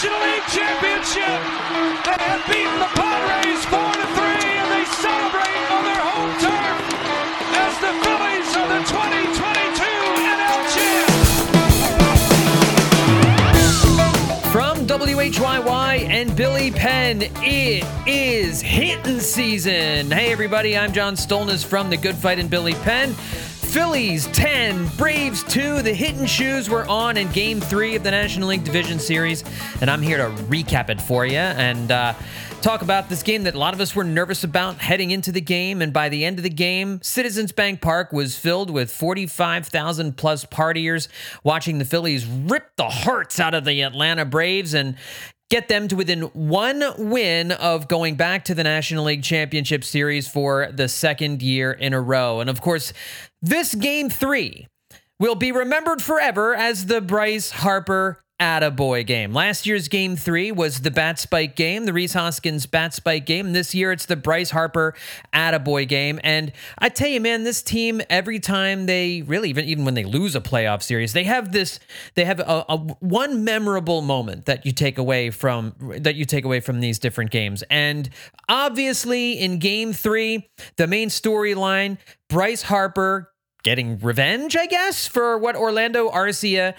National League Championship. They have beaten the Padres 4 to 3, and they celebrate on their home turf as the Phillies are the 2022 NL champs. From WHYY and Billy Penn, it is Hittin' Season. Hey, everybody, I'm John Stolnis from The Good Phight and Billy Penn. Phillies 10, Braves 2. The hitting shoes were on in game three of the National League Division Series, and I'm here to recap it for you and uh, talk about this game that a lot of us were nervous about heading into the game. And by the end of the game, Citizens Bank Park was filled with 45,000 plus partiers watching the Phillies rip the hearts out of the Atlanta Braves and get them to within one win of going back to the National League Championship Series for the second year in a row. And of course, this game three will be remembered forever as the Bryce Harper Attaboy game. Last year's game three was the Bat Spike game, the Rhys Hoskins Bat Spike game. This year it's the Bryce Harper Attaboy game. And I tell you, man, this team, every time they really, even, even when they lose a playoff series, they have this, they have a, a one memorable moment that you take away from, that you take away from these different games. And obviously in game three, the main storyline, Bryce Harper getting revenge, I guess, for what Orlando Arcia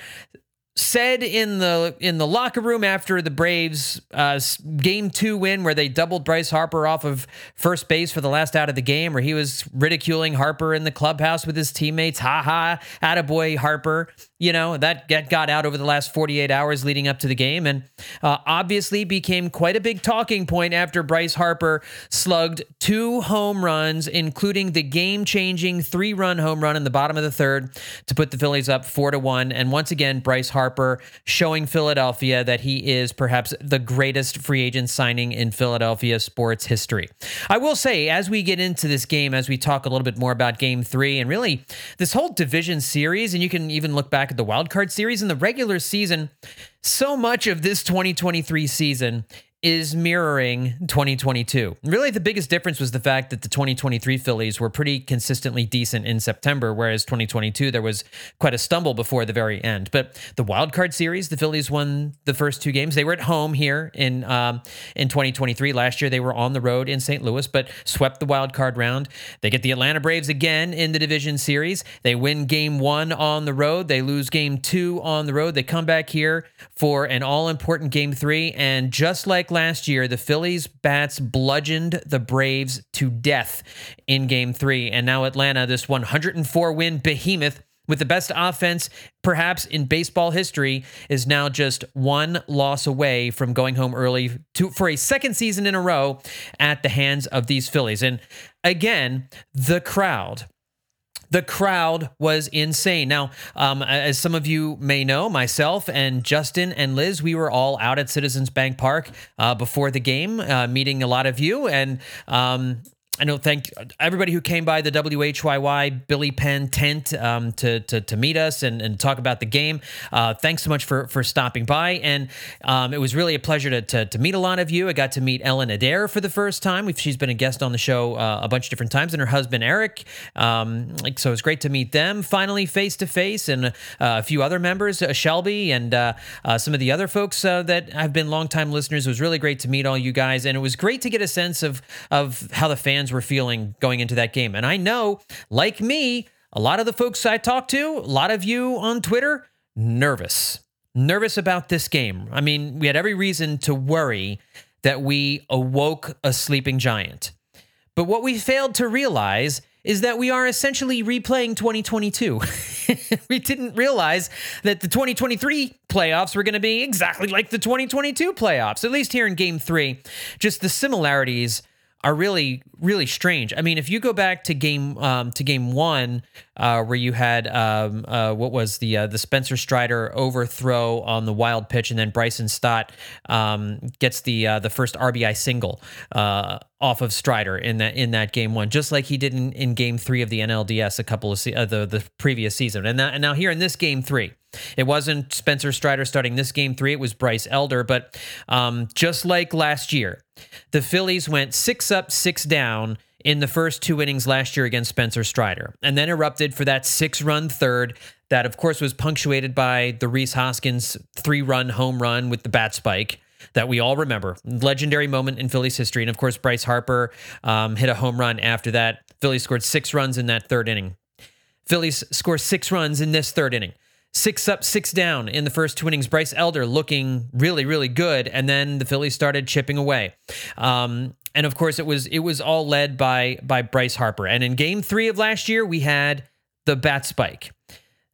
said in the in the locker room after the Braves uh, game two win, where they doubled Bryce Harper off of first base for the last out of the game, where he was ridiculing Harper in the clubhouse with his teammates. Ha ha, attaboy Harper. You know that got out over the last 48 hours leading up to the game, and uh, obviously became quite a big talking point after Bryce Harper slugged two home runs, including the game-changing three-run home run in the bottom of the third to put the Phillies up four to one. And once again, Bryce Harper showing Philadelphia that he is perhaps the greatest free agent signing in Philadelphia sports history. I will say, as we get into this game, as we talk a little bit more about game three and really this whole division series, and you can even look back at the wild card series in the regular season, so much of this 2023 season is mirroring 2022. Really, the biggest difference was the fact that the 2023 Phillies were pretty consistently decent in September, whereas 2022 there was quite a stumble before the very end. But the wild card series, the Phillies won the first two games. They were at home here in um, in 2023. Last year they were on the road in St. Louis, but swept the wild card round. They get the Atlanta Braves again in the division series. They win game one on the road. They lose game two on the road. They come back here for an all important game three, and just like last year, the Phillies bats bludgeoned the Braves to death in game three. And now Atlanta, this 104 win behemoth with the best offense perhaps in baseball history, is now just one loss away from going home early to, for a second season in a row at the hands of these Phillies. And again, the crowd the crowd was insane. Now, um, as some of you may know, myself and Justin and Liz, we were all out at Citizens Bank Park uh, before the game, uh, meeting a lot of you. And um, I know thank everybody who came by the WHYY Billy Penn tent um, to, to, to meet us and, and talk about the game. Uh, thanks so much for for stopping by, and um, it was really a pleasure to, to, to meet a lot of you. I got to meet Ellen Adair for the first time. She's been a guest on the show uh, a bunch of different times, and her husband Eric. Um, like so, great to meet them finally face to face, and uh, a few other members, uh, Shelby, and uh, uh, some of the other folks that have been longtime listeners. It was really great to meet all you guys, and it was great to get a sense of of how the fans fans were feeling going into that game. And I know, like me, a lot of the folks I talked to, a lot of you on Twitter, nervous. Nervous about this game. I mean, we had every reason to worry that we awoke a sleeping giant. But what we failed to realize is that we are essentially replaying 2022. we didn't realize that the 2023 playoffs were going to be exactly like the 2022 playoffs, at least here in game three. Just the similarities are really really strange. I mean, if you go back to game um, to game one, uh, where you had um, uh, what was the uh, the Spencer Strider overthrow on the wild pitch, and then Bryson Stott um, gets the uh, the first RBI single uh, off of Strider in that in that game one, just like he did in, in game three of the NLDS a couple of se- uh, the the previous season, and, that, and now here in this game three. It wasn't Spencer Strider starting this game three. It was Bryce Elder. But um, just like last year, the Phillies went six up, six down in the first two innings last year against Spencer Strider, and then erupted for that six run third that, of course, was punctuated by the Rhys Hoskins three run home run with the bat spike that we all remember. Legendary moment in Phillies history. And of course, Bryce Harper um, hit a home run after that. Phillies scored six runs in that third inning. Phillies score six runs in this third inning. Six up, six down in the first two innings. Bryce Elder looking really, really good, and then the Phillies started chipping away. Um, and of course, it was it was all led by by Bryce Harper. And in Game Three of last year, we had the bat spike.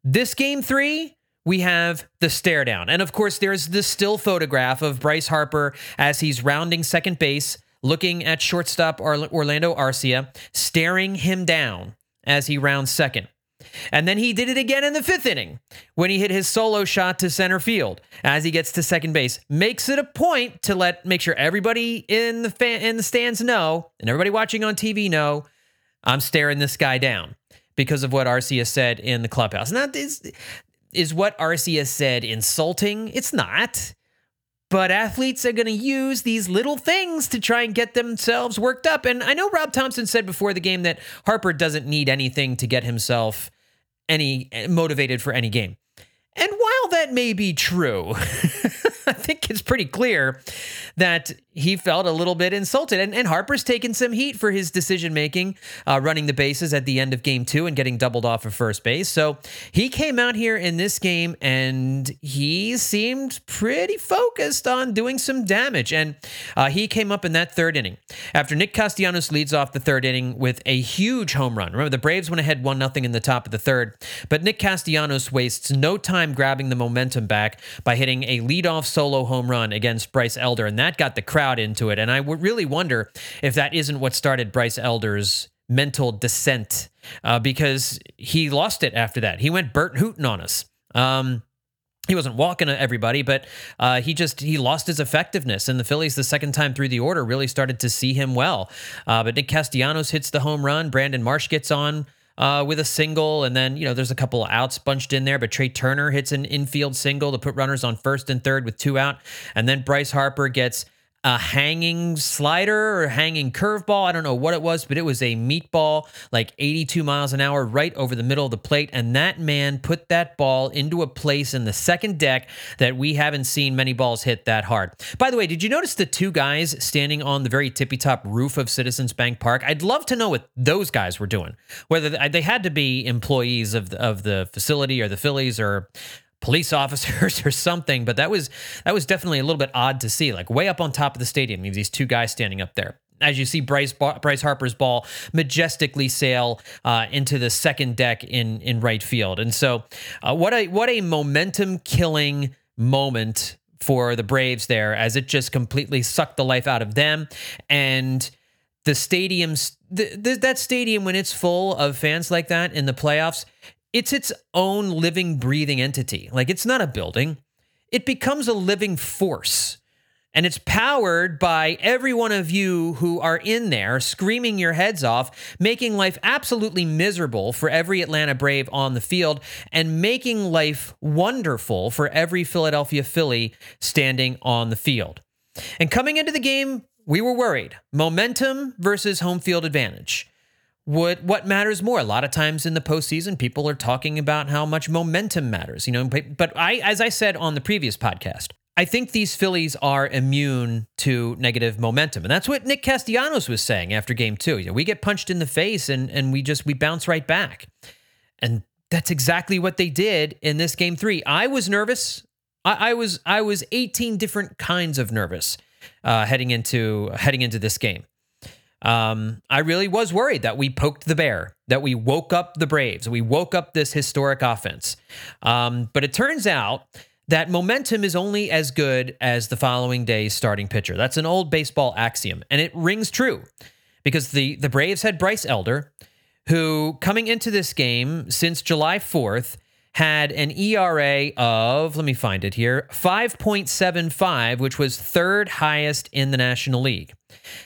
This Game Three, we have the stare down. And of course, there's the still photograph of Bryce Harper as he's rounding second base, looking at shortstop Orlando Arcia, staring him down as he rounds second. And then he did it again in the fifth inning when he hit his solo shot to center field as he gets to second base. Makes it a point to let make sure everybody in the fan, in the stands know and everybody watching on TV know I'm staring this guy down because of what Arcia said in the clubhouse. And that is is what Arcia said insulting? It's not. But athletes are going to use these little things to try and get themselves worked up. And I know Rob Thompson said before the game that Harper doesn't need anything to get himself any eh, motivated for any game. And while that may be true, I think it's pretty clear that he felt a little bit insulted. And, and Harper's taken some heat for his decision making, uh, running the bases at the end of game two and getting doubled off of first base. So he came out here in this game and he seemed pretty focused on doing some damage. And uh, he came up in that third inning after Nick Castellanos leads off the third inning with a huge home run. Remember, the Braves went ahead 1 0 in the top of the third, but Nick Castellanos wastes no time grabbing the momentum back by hitting a leadoff solo home run against Bryce Elder. And that got the crowd into it. And I would really wonder if that isn't what started Bryce Elder's mental descent uh, because he lost it after that. He went Burt Hooton on us. Um, he wasn't walking everybody, but uh, he just he lost his effectiveness. And the Phillies, the second time through the order, really started to see him well. Uh, but Nick Castellanos hits the home run. Brandon Marsh gets on uh, with a single, and then you know there's a couple of outs bunched in there. But Trey Turner hits an infield single to put runners on first and third with two out, and then Bryce Harper gets a hanging slider or hanging curveball. I don't know what it was, but it was a meatball, like 82 miles an hour, right over the middle of the plate. And that man put that ball into a place in the second deck that we haven't seen many balls hit that hard. By the way, did you notice the two guys standing on the very tippy top roof of Citizens Bank Park? I'd love to know what those guys were doing. Whether they had to be employees of the, of the facility or the Phillies or police officers or something. But that was that was definitely a little bit odd to see, like way up on top of the stadium, you have these two guys standing up there. As you see Bryce Bryce Harper's ball majestically sail uh, into the second deck in in right field, and so uh, what a what a momentum killing moment for the Braves there, as it just completely sucked the life out of them and the stadiums the, the, that stadium when it's full of fans like that in the playoffs it's its own living, breathing entity. Like it's not a building, it becomes a living force. And it's powered by every one of you who are in there screaming your heads off, making life absolutely miserable for every Atlanta Brave on the field, and making life wonderful for every Philadelphia Philly standing on the field. And coming into the game, we were worried momentum versus home field advantage what what matters more. A lot of times in the postseason, people are talking about how much momentum matters. You know, but I, as I said on the previous podcast, I think these Phillies are immune to negative momentum, and that's what Nick Castellanos was saying after Game Two. You know, we get punched in the face, and and we just we bounce right back, and that's exactly what they did in this Game Three. I was nervous. I, I was I was 18 different kinds of nervous uh, heading into heading into this game. Um, I really was worried that we poked the bear, that we woke up the Braves, we woke up this historic offense. Um, but it turns out that momentum is only as good as the following day's starting pitcher. That's an old baseball axiom, and it rings true because the, the Braves had Bryce Elder, who coming into this game since July 4th had an ERA of, let me find it here, 5.75, which was third highest in the National League.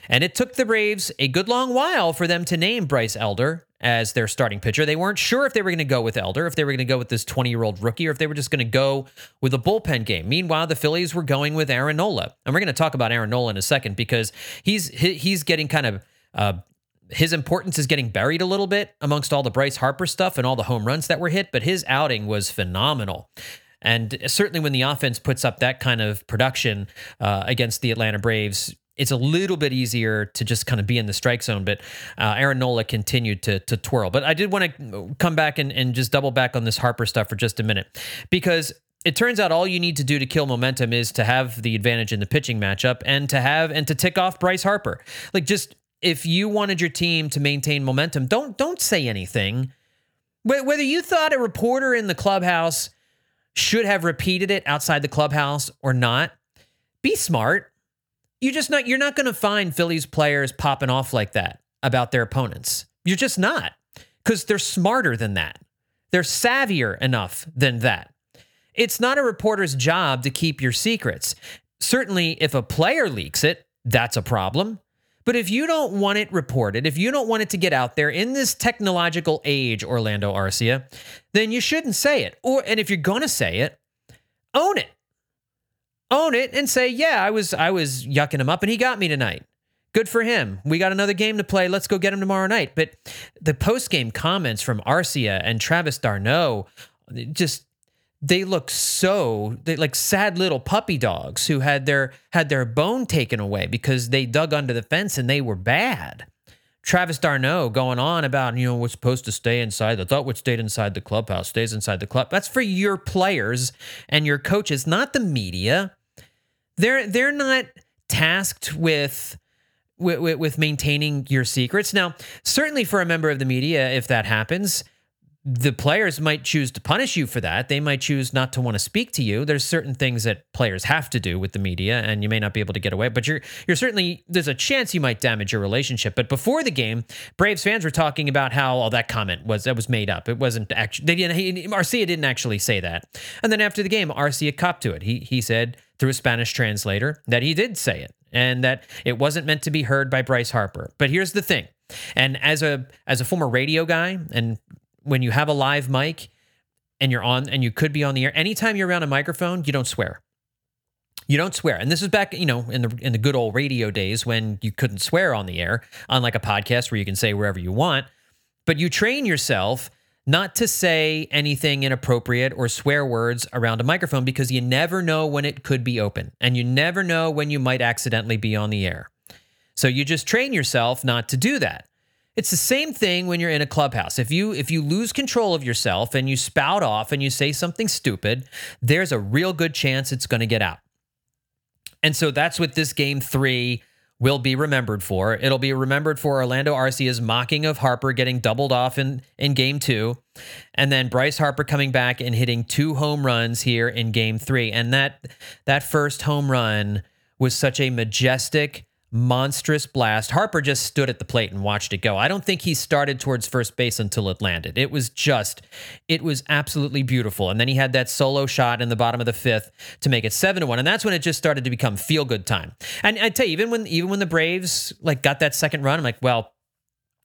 And it took the Braves a good long while for them to name Bryce Elder as their starting pitcher. They weren't sure if they were going to go with Elder, if they were going to go with this 20 year old rookie, or if they were just going to go with a bullpen game. Meanwhile, the Phillies were going with Aaron Nola. And we're going to talk about Aaron Nola in a second because he's he's getting kind of uh, his importance is getting buried a little bit amongst all the Bryce Harper stuff and all the home runs that were hit, but his outing was phenomenal. And certainly when the offense puts up that kind of production uh, against the Atlanta Braves, it's a little bit easier to just kind of be in the strike zone. But uh, Aaron Nola continued to, to twirl. But I did want to come back and, and just double back on this Harper stuff for just a minute because it turns out all you need to do to kill momentum is to have the advantage in the pitching matchup and to have and to tick off Bryce Harper. Like just if you wanted your team to maintain momentum, don't don't say anything. Whether you thought a reporter in the clubhouse should have repeated it outside the clubhouse or not, be smart. You just not you're not going to find Phillies players popping off like that about their opponents. You're just not cuz they're smarter than that. They're savvier enough than that. It's not a reporter's job to keep your secrets. Certainly if a player leaks it, that's a problem. But if you don't want it reported, if you don't want it to get out there in this technological age, Orlando Arcia, then you shouldn't say it. Or and if you're going to say it, own it. Own it and say, "Yeah, I was I was yucking him up and he got me tonight." Good for him. We got another game to play. Let's go get him tomorrow night. But the post-game comments from Arcia and Travis d'Arnaud just they look so they like sad little puppy dogs who had their had their bone taken away because they dug under the fence and they were bad. Travis d'Arnaud going on about, you know, we're supposed to stay inside. I thought what stayed inside the clubhouse stays inside the club. That's for your players and your coaches, not the media. They're they're not tasked with with, with maintaining your secrets. Now, certainly for a member of the media, if that happens, the players might choose to punish you for that. They might choose not to want to speak to you. There's certain things that players have to do with the media, and you may not be able to get away. But you're you're certainly there's a chance you might damage your relationship. But before the game, Braves fans were talking about how all that comment was that was made up. It wasn't actually they didn't. He, Arcia didn't actually say that. And then after the game, Arcia copped to it. He he said through a Spanish translator that he did say it and that it wasn't meant to be heard by Bryce Harper. But here's the thing. And as a as a former radio guy and when you have a live mic and you're on and you could be on the air, anytime you're around a microphone, you don't swear. You don't swear. And this is back, you know, in the in the good old radio days when you couldn't swear on the air, unlike a podcast where you can say wherever you want. But you train yourself not to say anything inappropriate or swear words around a microphone because you never know when it could be open and you never know when you might accidentally be on the air. So you just train yourself not to do that. It's the same thing when you're in a clubhouse. If you if you lose control of yourself and you spout off and you say something stupid, there's a real good chance it's going to get out. And so that's what this game 3 will be remembered for. It'll be remembered for Orlando Arcia's mocking of Harper getting doubled off in, in game two. And then Bryce Harper coming back and hitting two home runs here in game three. And that that first home run was such a majestic, monstrous blast. Harper just stood at the plate and watched it go. I don't think he started towards first base until it landed. It was just, it was absolutely beautiful. And then he had that solo shot in the bottom of the fifth to make it seven to one. And that's when it just started to become feel good time. And I tell you, even when even when the Braves like got that second run, I'm like, well,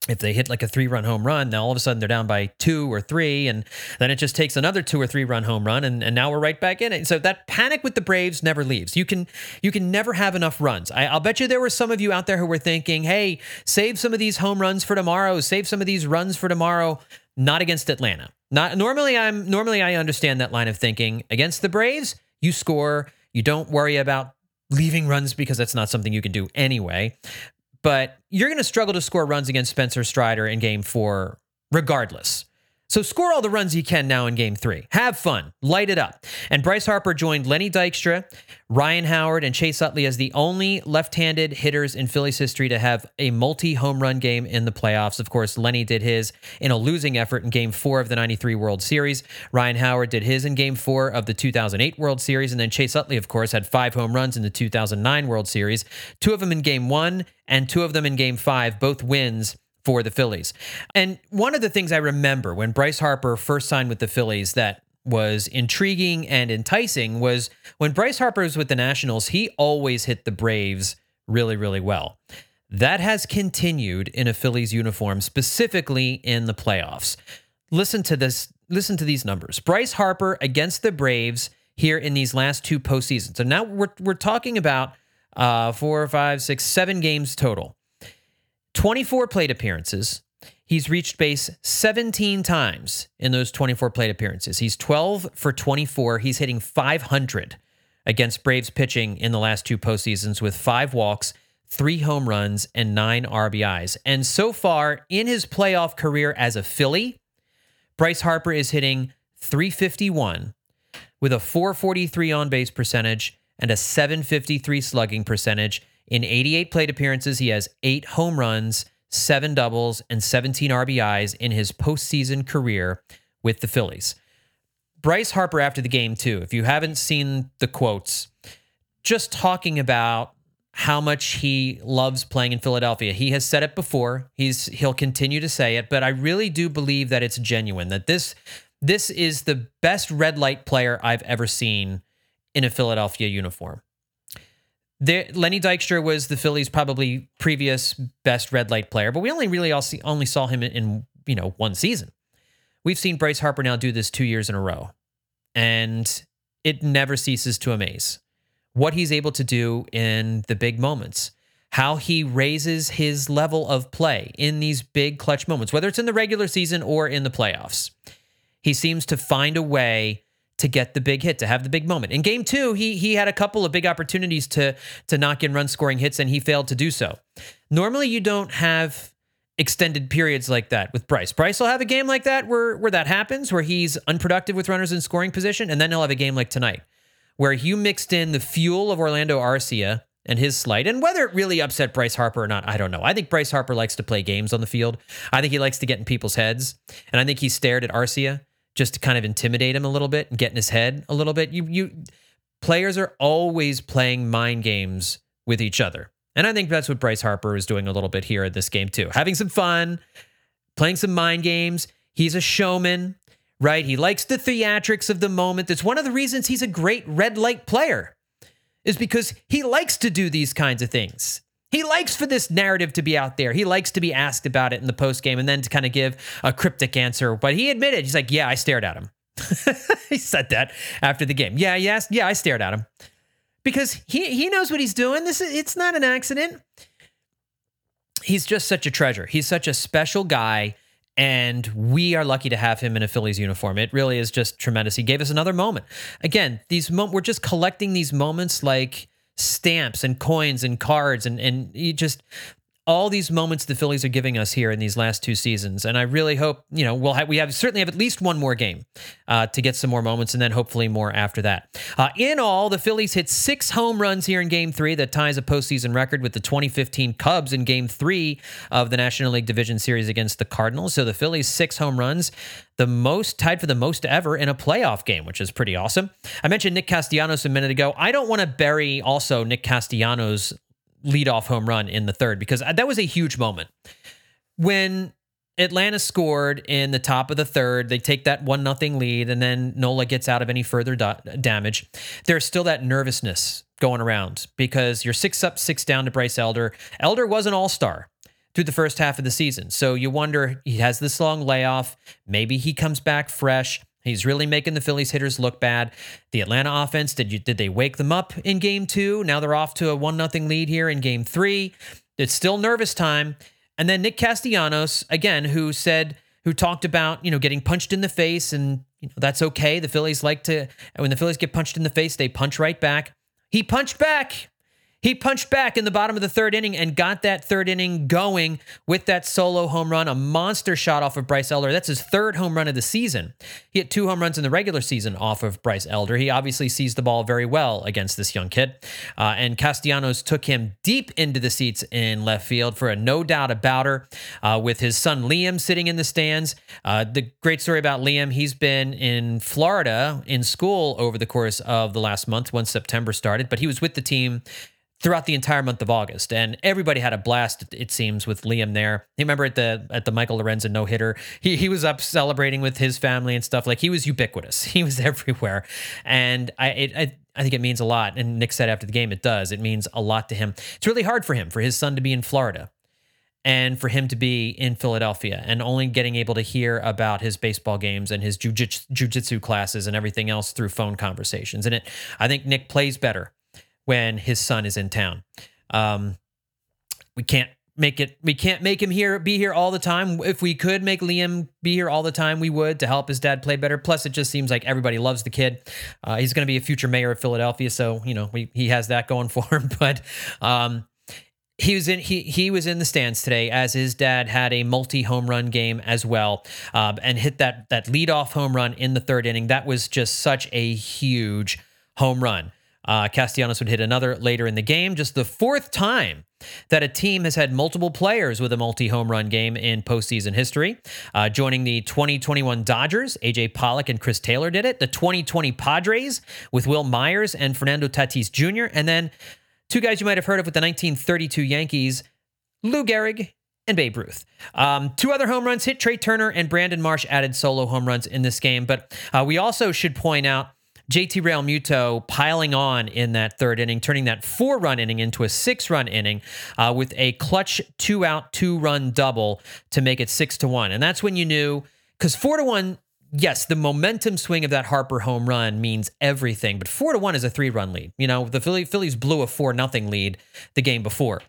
if they hit like a three run home run, now all of a sudden they're down by two or three, and then it just takes another two or three run home run, and, and now we're right back in it. So that panic with the Braves never leaves. You can you can never have enough runs. I, I'll bet you there were some of you out there who were thinking, "Hey, save some of these home runs for tomorrow. Save some of these runs for tomorrow." Not against Atlanta. Not normally. I'm normally I understand that line of thinking. Against the Braves, you score. You don't worry about leaving runs because that's not something you can do anyway but you're going to struggle to score runs against Spencer Strider in game four, regardless. So score all the runs you can now in game three. Have fun, light it up. And Bryce Harper joined Lenny Dykstra, Ryan Howard, and Chase Utley as the only left handed hitters in Phillies history to have a multi home run game in the playoffs. Of course, Lenny did his in a losing effort in game four of the 93 World Series. Ryan Howard did his in game four of the 2008 World Series. And then Chase Utley, of course, had five home runs in the 2009 World Series, two of them in game one and two of them in game five, both wins for the Phillies. And one of the things I remember when Bryce Harper first signed with the Phillies that was intriguing and enticing was when Bryce Harper was with the Nationals, he always hit the Braves really, really well. That has continued in a Phillies uniform, specifically in the playoffs. Listen to this. Listen to these numbers. Bryce Harper against the Braves here in these last two postseasons. So now we're we're talking about uh, four, five, six, seven games total. 24 plate appearances. He's reached base 17 times in those 24 plate appearances. He's 12 for 24. He's hitting 500 against Braves pitching in the last two postseasons with five walks, three home runs, and nine RBIs. And so far in his playoff career as a Philly, Bryce Harper is hitting 351 with a 443 on base percentage and a 753 slugging percentage. In 88 plate appearances, he has eight home runs, seven doubles, and 17 RBIs in his postseason career with the Phillies. Bryce Harper after the game, too, if you haven't seen the quotes, just talking about how much he loves playing in Philadelphia. He has said it before. He's he'll continue to say it, but I really do believe that it's genuine. That this this is the best red light player I've ever seen in a Philadelphia uniform. There, Lenny Dykstra was the Phillies' probably previous best red light player, but we only really all see, only saw him in, in you know one season. We've seen Bryce Harper now do this two years in a row, and it never ceases to amaze what he's able to do in the big moments, how he raises his level of play in these big clutch moments, whether it's in the regular season or in the playoffs. He seems to find a way to get the big hit, to have the big moment. In game two, he he had a couple of big opportunities to to knock in run scoring hits, and he failed to do so. Normally, you don't have extended periods like that with Bryce. Bryce will have a game like that where where that happens, where he's unproductive with runners in scoring position, and then he'll have a game like tonight, where you mixed in the fuel of Orlando Arcia and his slight. And whether it really upset Bryce Harper or not, I don't know. I think Bryce Harper likes to play games on the field. I think he likes to get in people's heads. And I think he stared at Arcia just to kind of intimidate him a little bit and get in his head a little bit. You you players are always playing mind games with each other. And I think that's what Bryce Harper is doing a little bit here in this game too. Having some fun, playing some mind games. He's a showman, right? He likes the theatrics of the moment. That's one of the reasons he's a great red light player. Is because he likes to do these kinds of things. He likes for this narrative to be out there. He likes to be asked about it in the post game and then to kind of give a cryptic answer. But he admitted, he's like, yeah, I stared at him. he said that after the game. Yeah, yes, yeah, I stared at him. Because he he knows what he's doing. This is it's not an accident. He's just such a treasure. He's such a special guy. And we are lucky to have him in a Phillies uniform. It really is just tremendous. He gave us another moment. Again, these mo- we're just collecting these moments like stamps and coins and cards and and you just all these moments the Phillies are giving us here in these last two seasons, and I really hope you know we'll have we have certainly have at least one more game uh, to get some more moments, and then hopefully more after that. Uh, in all, the Phillies hit six home runs here in Game Three, that ties a postseason record with the 2015 Cubs in Game Three of the National League Division Series against the Cardinals. So the Phillies six home runs, the most tied for the most ever in a playoff game, which is pretty awesome. I mentioned Nick Castellanos a minute ago. I don't want to bury also Nick Castellanos leadoff home run in the third because that was a huge moment. When Atlanta scored in the top of the third, they take that one nothing lead, and then Nola gets out of any further damage. There's still that nervousness going around because you're six up, six down to Bryce Elder. Elder was an all star through the first half of the season. So you wonder he has this long layoff. Maybe he comes back fresh. He's really making the Phillies hitters look bad. The Atlanta offense, did you did they wake them up in game two? Now they're off to a one nothing lead here in game three. It's still nervous time. And then Nick Castellanos, again, who said, who talked about, you know, getting punched in the face and you know, that's okay. The Phillies like to when the Phillies get punched in the face, they punch right back. He punched back. He punched back in the bottom of the third inning and got that third inning going with that solo home run, a monster shot off of Bryce Elder. That's his third home run of the season. He had two home runs in the regular season off of Bryce Elder. He obviously sees the ball very well against this young kid. Uh, and Castellanos took him deep into the seats in left field for a no doubt about her uh, with his son Liam sitting in the stands. Uh, the great story about Liam, he's been in Florida in school over the course of the last month when September started, but he was with the team throughout the entire month of August. And everybody had a blast, it seems, with Liam there. You remember at the at the Michael Lorenzen no hitter, he he was up celebrating with his family and stuff. Like he was ubiquitous. He was everywhere, and I it, I. I think it means a lot. And Nick said after the game, it does. It means a lot to him. It's really hard for him, for his son to be in Florida and for him to be in Philadelphia and only getting able to hear about his baseball games and his jujitsu classes and everything else through phone conversations. And it, I think Nick plays better when his son is in town. Um, we can't make it we can't make him here be here all the time. If we could make liam be here all the time we would to help his dad play better. Plus it just seems like everybody loves the kid. Uh, he's going to be a future mayor of philadelphia so you know we, he has that going for him. But um, he was in he he was in the stands today as his dad had a multi home run game as well um, and hit that that lead off home run in the third inning. That was just such a huge home run uh, Castellanos would hit another later in the game, just the fourth time that a team has had multiple players with a multi home run game in postseason history. Uh, joining the 2021 Dodgers, AJ Pollock and Chris Taylor did it. The 2020 Padres with Wil Myers and Fernando Tatis Jr. And then two guys you might have heard of with the 1932 Yankees, Lou Gehrig and Babe Ruth. Um, two other home runs hit. Trey Turner and Brandon Marsh added solo home runs in this game. But uh, we also should point out JT Realmuto piling on in that third inning, turning that four run inning into a six run inning uh, with a clutch two out, two run double to make it six to one. And that's when you knew, because four to one, yes, the momentum swing of that Harper home run means everything, but four to one is a three run lead. You know, the Philly, Phillies blew a four nothing lead the game before.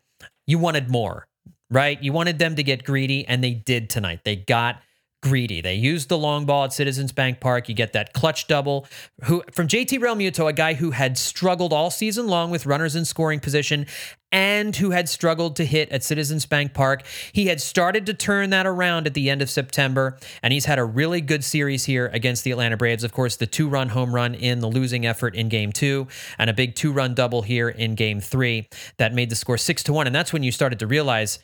You wanted more, right? You wanted them to get greedy, and they did tonight. They got greedy. They used the long ball at Citizens Bank Park. You get that clutch double who from JT Realmuto, a guy who had struggled all season long with runners in scoring position and who had struggled to hit at Citizens Bank Park. He had started to turn that around at the end of September, and he's had a really good series here against the Atlanta Braves. Of course, the two run home run in the losing effort in game two, and a big two run double here in game three that made the score six to one. And that's when you started to realize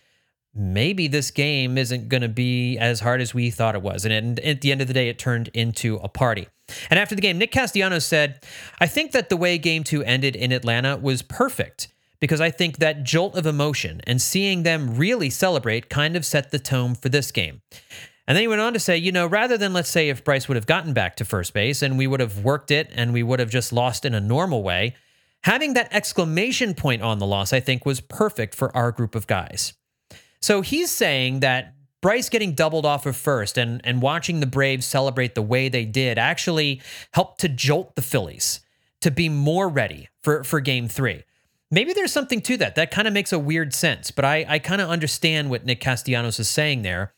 maybe this game isn't going to be as hard as we thought it was. And at the end of the day, it turned into a party. And after the game, Nick Castellanos said, I think that the way game two ended in Atlanta was perfect because I think that jolt of emotion and seeing them really celebrate kind of set the tone for this game. And then he went on to say, you know, rather than let's say if Bryce would have gotten back to first base and we would have worked it and we would have just lost in a normal way, having that exclamation point on the loss, I think, was perfect for our group of guys. So he's saying that Bryce getting doubled off of first and, and watching the Braves celebrate the way they did actually helped to jolt the Phillies to be more ready for, for game three. Maybe there's something to that. That kind of makes a weird sense, but I, I kind of understand what Nick Castellanos is saying there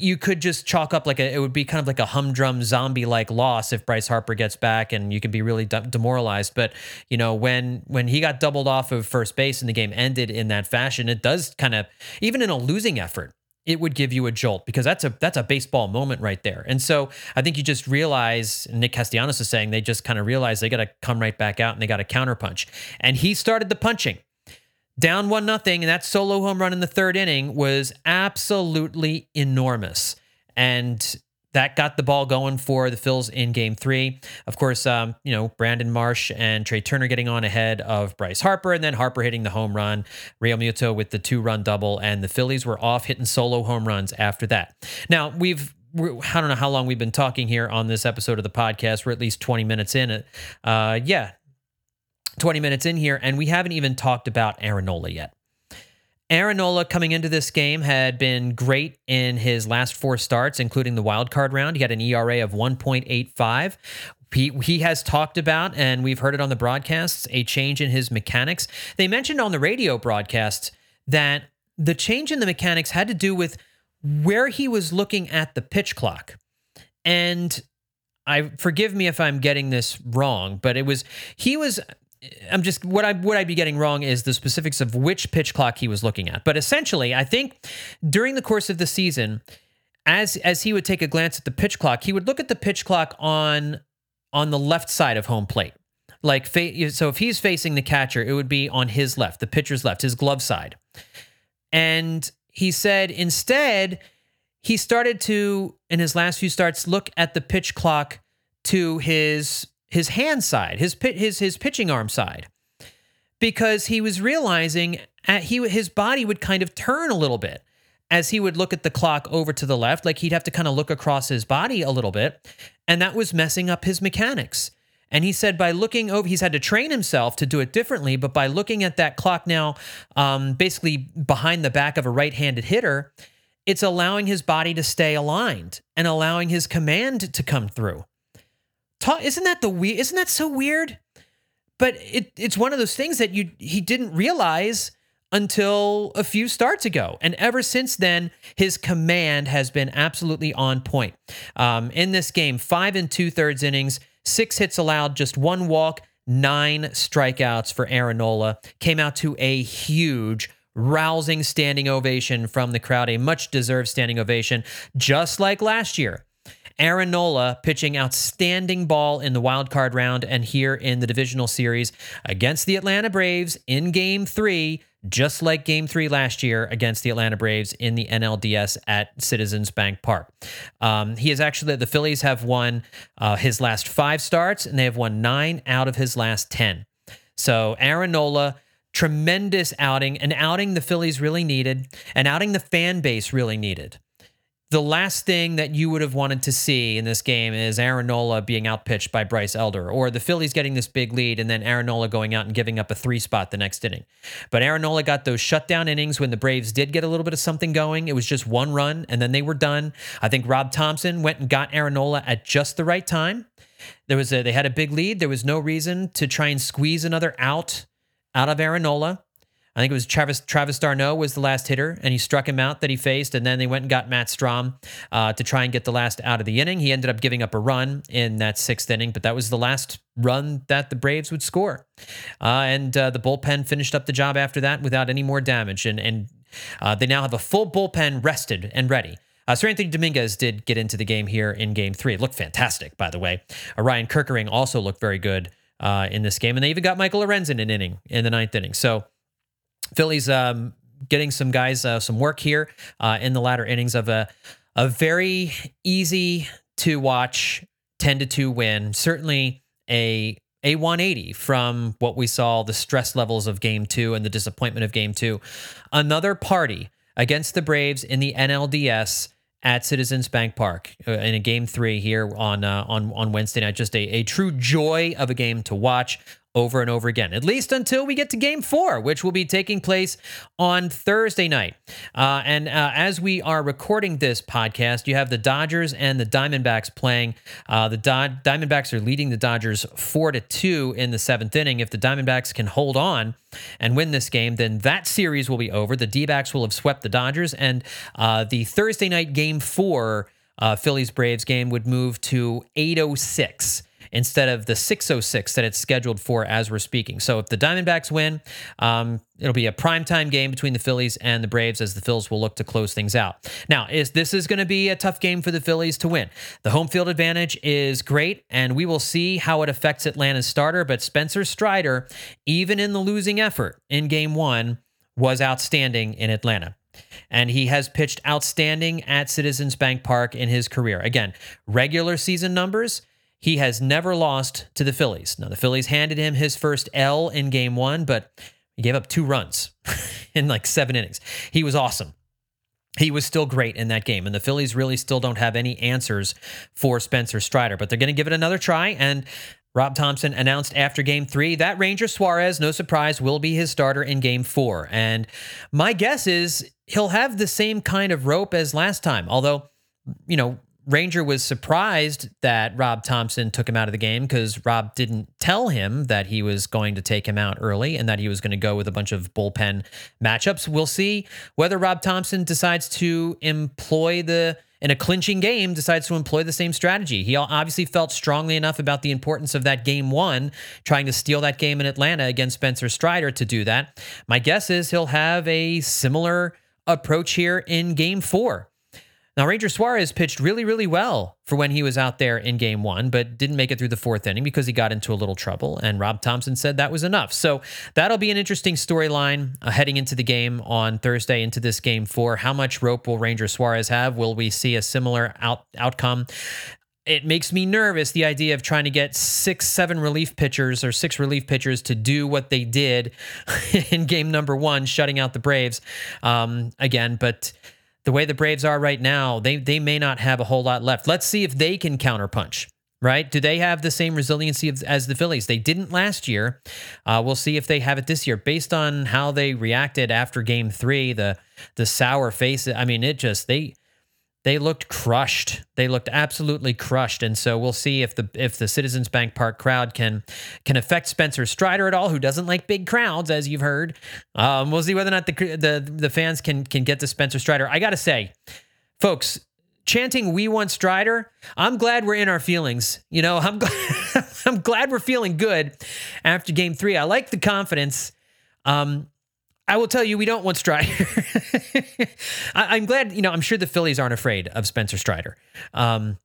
you could just chalk up like a, it would be kind of like a humdrum zombie like loss if Bryce Harper gets back and you can be really de- demoralized. But you know when when he got doubled off of first base and the game ended in that fashion, it does kind of even in a losing effort, it would give you a jolt because that's a that's a baseball moment right there. And so I think you just realize Nick Castellanos is saying they just kind of realize they got to come right back out and they got to counterpunch. And he started the punching down one nothing, and that solo home run in the third inning was absolutely enormous. And that got the ball going for the Phils in game three. Of course, um, you know, Brandon Marsh and Trey Turner getting on ahead of Bryce Harper, and then Harper hitting the home run, Realmuto with the two run double, and the Phillies were off hitting solo home runs after that. Now, we've I don't know how long we've been talking here on this episode of the podcast. We're at least 20 minutes in it. Uh, yeah, 20 minutes in here, and we haven't even talked about Aaron Nola yet. Aaron Nola coming into this game had been great in his last four starts, including the wild card round. He had an ERA of 1.85. He, he has talked about, and we've heard it on the broadcasts, a change in his mechanics. They mentioned on the radio broadcast that the change in the mechanics had to do with where he was looking at the pitch clock. And I forgive me if I'm getting this wrong, but it was he was I'm just what I would I be getting wrong is the specifics of which pitch clock he was looking at. But essentially, I think during the course of the season, as as he would take a glance at the pitch clock, he would look at the pitch clock on on the left side of home plate. Like so if he's facing the catcher, it would be on his left, the pitcher's left, his glove side. And he said instead, he started to in his last few starts look at the pitch clock to his his hand side, his his his pitching arm side, because he was realizing at, he his body would kind of turn a little bit as he would look at the clock over to the left, like he'd have to kind of look across his body a little bit, and that was messing up his mechanics. And he said by looking over, he's had to train himself to do it differently, but by looking at that clock now, um, basically behind the back of a right handed hitter, it's allowing his body to stay aligned and allowing his command to come through. Talk, isn't that the weird? Isn't that so weird? But it it's one of those things that you he didn't realize until a few starts ago. And ever since then, his command has been absolutely on point. Um, in this game, five and two thirds innings, six hits allowed, just one walk, nine strikeouts for Aaron Nola. Came out to a huge rousing standing ovation from the crowd, a much deserved standing ovation, just like last year. Aaron Nola pitching outstanding ball in the wild card round and here in the divisional series against the Atlanta Braves in game three, just like game three last year against the Atlanta Braves in the NLDS at Citizens Bank Park. Um, he is actually, the Phillies have won uh, his last five starts and they have won nine out of his last 10. So Aaron Nola tremendous outing, an outing the Phillies really needed, an outing the fan base really needed. The last thing that you would have wanted to see in this game is Aaron Nola being outpitched by Bryce Elder, or the Phillies getting this big lead and then Aaron Nola going out and giving up a three spot the next inning. But Aaron Nola got those shutdown innings when the Braves did get a little bit of something going. It was just one run and then they were done. I think Rob Thompson went and got Aaron Nola at just the right time. There was a, they had a big lead. There was no reason to try and squeeze another out out of Aaron Nola. I think it was Travis Travis d'Arnaud was the last hitter, and he struck him out that he faced, and then they went and got Matt Strahm uh, to try and get the last out of the inning. He ended up giving up a run in that sixth inning, but that was the last run that the Braves would score, uh, and uh, the bullpen finished up the job after that without any more damage, and and uh, they now have a full bullpen rested and ready. Uh, Seranthony Dominguez did get into the game here in Game Three. It looked fantastic, by the way. Uh, Ryan Kerkering also looked very good uh, in this game. And they even got Michael Lorenzen an inning in the ninth inning. So Phillies um, getting some guys uh, some work here uh, in the latter innings of a, a very easy to watch 10 to 2 win. Certainly a a 180 from what we saw the stress levels of game two and the disappointment of game two. Another party against the Braves in the NLDS at Citizens Bank Park uh, in a game three here on uh, on on Wednesday night. Just a, a true joy of a game to watch over and over again, at least until we get to game four, which will be taking place on Thursday night. Uh, and uh, as we are recording this podcast, you have the Dodgers and the Diamondbacks playing. Uh, the Do- Diamondbacks are leading the Dodgers four to two in the seventh inning. If the Diamondbacks can hold on and win this game, then that series will be over. The D backs will have swept the Dodgers, and uh, the Thursday night game four. Uh, Phillies Braves game would move to 806 instead of the 606 that it's scheduled for as we're speaking. So if the Diamondbacks win, um, it'll be a primetime game between the Phillies and the Braves as the Phils will look to close things out. Now, is this is going to be a tough game for the Phillies to win. The home field advantage is great, and we will see how it affects Atlanta's starter. But Spencer Strider, even in the losing effort in game one, was outstanding in Atlanta and he has pitched outstanding at Citizens Bank Park in his career. Again, regular season numbers, he has never lost to the Phillies. Now, the Phillies handed him his first L in game one, but he gave up two runs in like seven innings. He was awesome. He was still great in that game. And the Phillies really still don't have any answers for Spencer Strider, but they're going to give it another try. And Rob Thompson announced after game three that Ranger Suarez, no surprise, will be his starter in game four. And my guess is he'll have the same kind of rope as last time, although, you know, Ranger was surprised that Rob Thompson took him out of the game because Rob didn't tell him that he was going to take him out early and that he was going to go with a bunch of bullpen matchups. We'll see whether Rob Thompson decides to employ the in a clinching game decides to employ the same strategy. He obviously felt strongly enough about the importance of that game one, trying to steal that game in Atlanta against Spencer Strider to do that. My guess is he'll have a similar approach here in game four. Now, Ranger Suarez pitched really, really well for when he was out there in game one, but didn't make it through the fourth inning because he got into a little trouble. And Rob Thompson said that was enough. So that'll be an interesting storyline uh, heading into the game on Thursday, into this game four. How much rope will Ranger Suarez have? Will we see a similar out- outcome? It makes me nervous the idea of trying to get six, seven relief pitchers or six relief pitchers to do what they did in game number one, shutting out the Braves um, again. But the way the Braves are right now, they they may not have a whole lot left. Let's see if they can counterpunch. Right? Do they have the same resiliency as the Phillies? They didn't last year. Uh, we'll see if they have it this year, based on how they reacted after Game Three. The the sour face. I mean, it just they they looked crushed. They looked absolutely crushed, and so we'll see if the if the Citizens Bank Park crowd can can affect Spencer Strider at all, who doesn't like big crowds, as you've heard. Um, we'll see whether or not the the the fans can can get to Spencer Strider. I got to say, folks, chanting "We want Strider." I'm glad we're in our feelings. You know, I'm glad, I'm glad we're feeling good after Game Three. I like the confidence. Um, I will tell you, we don't want Strider. I, am glad, you know, I'm sure the Phillies aren't afraid of Spencer Strider, um,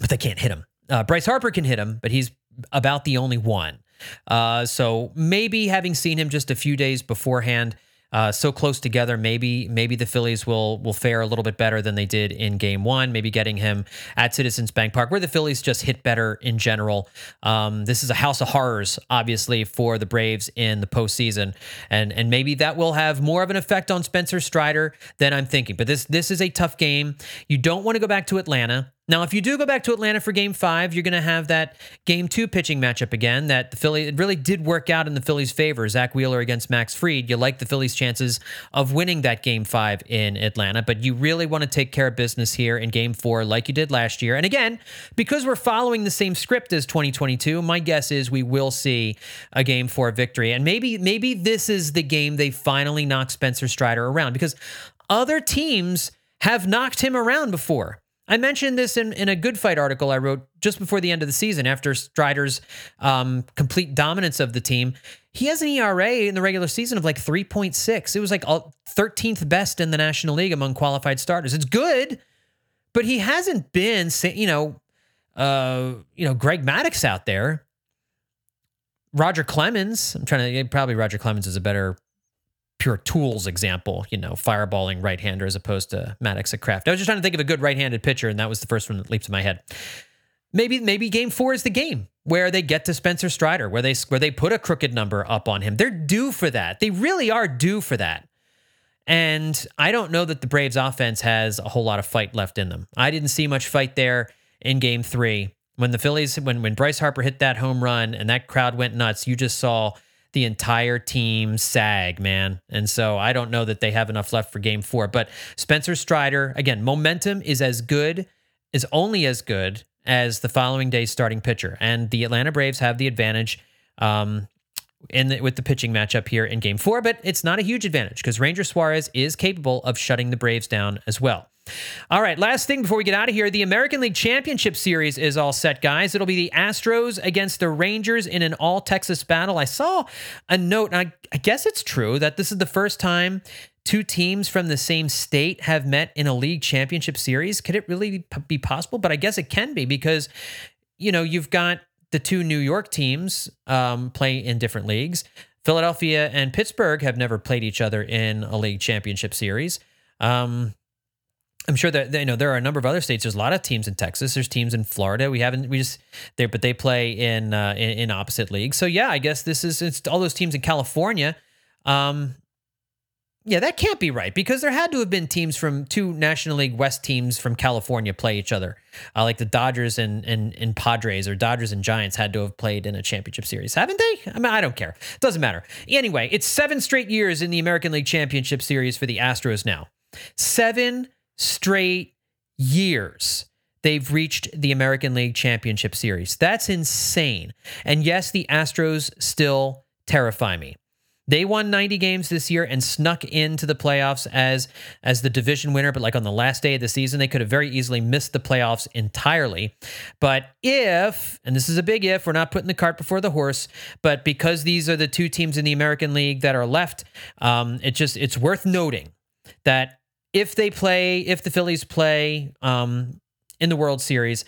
but they can't hit him. Uh, Bryce Harper can hit him, but he's about the only one. Uh, so maybe having seen him just a few days beforehand, uh, so close together. Maybe maybe the Phillies will will fare a little bit better than they did in Game One. Maybe getting him at Citizens Bank Park, where the Phillies just hit better in general. Um, this is a house of horrors, obviously, for the Braves in the postseason, and and maybe that will have more of an effect on Spencer Strider than I'm thinking. But this this is a tough game. You don't want to go back to Atlanta. Now, if you do go back to Atlanta for game five, you're going to have that game two pitching matchup again. That the Philly, it really did work out in the Phillies' favor. Zack Wheeler against Max Fried. You like the Phillies' chances of winning that game five in Atlanta, but you really want to take care of business here in game four, like you did last year. And again, because we're following the same script as 2022, my guess is we will see a game four victory. And maybe, maybe this is the game they finally knock Spencer Strider around because other teams have knocked him around before. I mentioned this in, in a Good Phight article I wrote just before the end of the season after Strider's um, complete dominance of the team. He has an ERA in the regular season of like 3.6. It was like 13th best in the National League among qualified starters. It's good, but he hasn't been, you know, uh, you know, Greg Maddux out there. Roger Clemens. I'm trying to probably Roger Clemens is a better pure tools example, you know, fireballing right hander as opposed to Maddux at Craft. I was just trying to think of a good right handed pitcher, and that was the first one that leaped to my head. Maybe maybe game four is the game where they get to Spencer Strider, where they where they put a crooked number up on him. They're due for that. They really are due for that. And I don't know that the Braves offense has a whole lot of fight left in them. I didn't see much fight there in game three. When the Phillies, when when Bryce Harper hit that home run and that crowd went nuts, you just saw the entire team sag, man. And so I don't know that they have enough left for game four. But Spencer Strider, again, momentum is as good, is only as good as the following day's starting pitcher. And the Atlanta Braves have the advantage um, in the, with the pitching matchup here in game four, but it's not a huge advantage because Ranger Suarez is capable of shutting the Braves down as well. All right, last thing before we get out of here the American League Championship Series is all set, guys. It'll be the Astros against the Rangers in an all Texas battle. I saw a note, and I, I guess it's true, that this is the first time two teams from the same state have met in a league championship series. Could it really be possible? But I guess it can be because, you know, you've got the two New York teams um, play in different leagues. Philadelphia and Pittsburgh have never played each other in a league championship series. Um, I'm sure that you know there are a number of other states. There's a lot of teams in Texas. There's teams in Florida. We haven't we just there, but they play in, uh, in, in opposite leagues. So yeah, I guess this is it's all those teams in California. Um, yeah, that can't be right because there had to have been teams from two National League West teams from California play each other, uh, like the Dodgers and, and and Padres or Dodgers and Giants had to have played in a championship series, haven't they? I mean, I don't care. It doesn't matter. Anyway, it's seven straight years in the American League Championship Series for the Astros now. Seven straight years they've reached the American League Championship Series. That's insane. And yes, the Astros still terrify me. They won 90 games this year and snuck into the playoffs as as the division winner, but like on the last day of the season, they could have very easily missed the playoffs entirely. But if, and this is a big if, we're not putting the cart before the horse, but because these are the two teams in the American League that are left, um, it just it's worth noting that if they play, if the Phillies play um, in the World Series,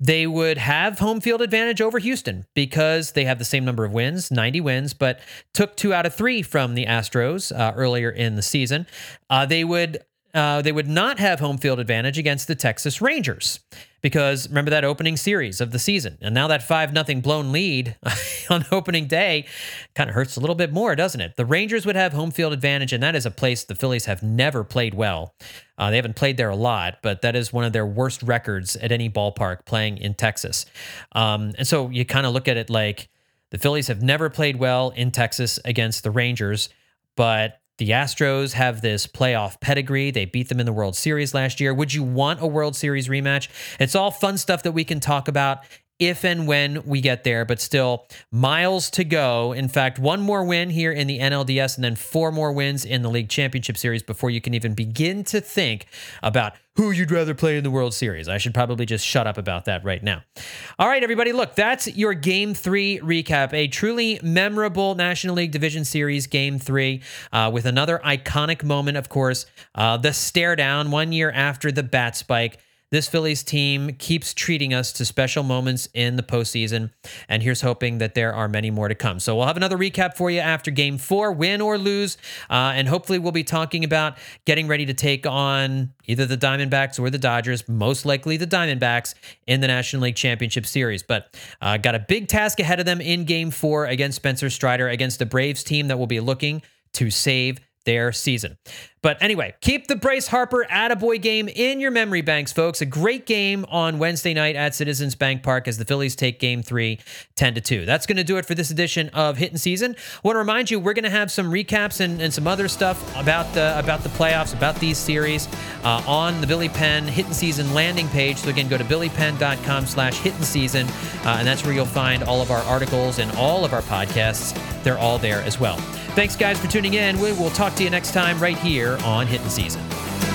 they would have home field advantage over Houston because they have the same number of wins, 90 wins, but took two out of three from the Astros uh, earlier in the season. Uh, they would uh, they would not have home field advantage against the Texas Rangers because remember that opening series of the season. And now that 5 nothing blown lead on opening day kind of hurts a little bit more, doesn't it? The Rangers would have home field advantage, and that is a place the Phillies have never played well. Uh, they haven't played there a lot, but that is one of their worst records at any ballpark playing in Texas. Um, and so you kind of look at it like the Phillies have never played well in Texas against the Rangers, but The Astros have this playoff pedigree. They beat them in the World Series last year. Would you want a World Series rematch? It's all fun stuff that we can talk about if and when we get there, but still miles to go. In fact, one more win here in the NLDS and then four more wins in the League Championship Series before you can even begin to think about who you'd rather play in the World Series. I should probably just shut up about that right now. All right, everybody, look, that's your Game 3 recap. A truly memorable National League Division Series Game 3 uh, with another iconic moment, of course, uh, the stare down one year after the bat spike. This Phillies team keeps treating us to special moments in the postseason, and here's hoping that there are many more to come. So we'll have another recap for you after Game Four, win or lose, uh, and hopefully we'll be talking about getting ready to take on either the Diamondbacks or the Dodgers, most likely the Diamondbacks in the National League Championship Series. But uh, got a big task ahead of them in Game Four against Spencer Strider against the Braves team that will be looking to save their season. But anyway, keep the Bryce Harper Attaboy game in your memory banks, folks. A great game on Wednesday night at Citizens Bank Park as the Phillies take game three, 10 to 2. That's going to do it for this edition of Hittin' Season. I want to remind you, we're going to have some recaps and, and some other stuff about the about the playoffs, about these series uh, on the Billy Penn Hittin' Season landing page. So again, go to billypenn.com slash hitting season, uh, and that's where you'll find all of our articles and all of our podcasts. They're all there as well. Thanks, guys, for tuning in. We will talk to you next time right here on Hittin' Season.